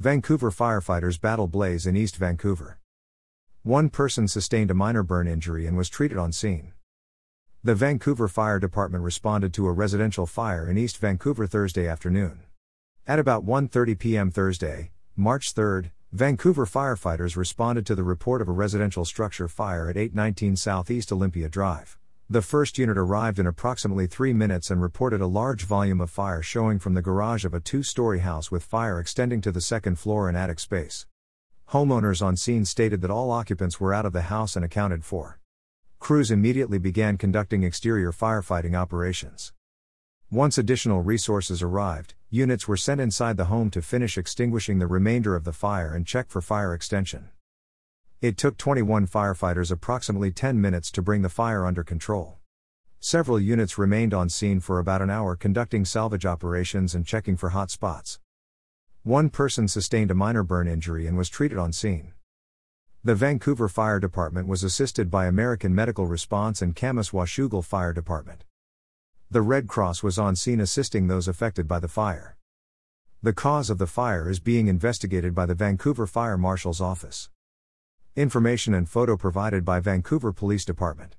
Vancouver firefighters battle blaze in East Vancouver. One person sustained a minor burn injury and was treated on scene. The Vancouver Fire Department responded to a residential fire in East Vancouver Thursday afternoon. At about 1:30 p.m. Thursday, March 3, Vancouver firefighters responded to the report of a residential structure fire at 819 Southeast Olympia Drive. The first unit arrived in approximately three minutes and reported a large volume of fire showing from the garage of a two story house with fire extending to the second floor and attic space. Homeowners on scene stated that all occupants were out of the house and accounted for. Crews immediately began conducting exterior firefighting operations. Once additional resources arrived, units were sent inside the home to finish extinguishing the remainder of the fire and check for fire extension. It took 21 firefighters approximately 10 minutes to bring the fire under control. Several units remained on scene for about an hour conducting salvage operations and checking for hot spots. One person sustained a minor burn injury and was treated on scene. The Vancouver Fire Department was assisted by American Medical Response and Camas Washougal Fire Department. The Red Cross was on scene assisting those affected by the fire. The cause of the fire is being investigated by the Vancouver Fire Marshal's Office. Information and photo provided by Vancouver Police Department.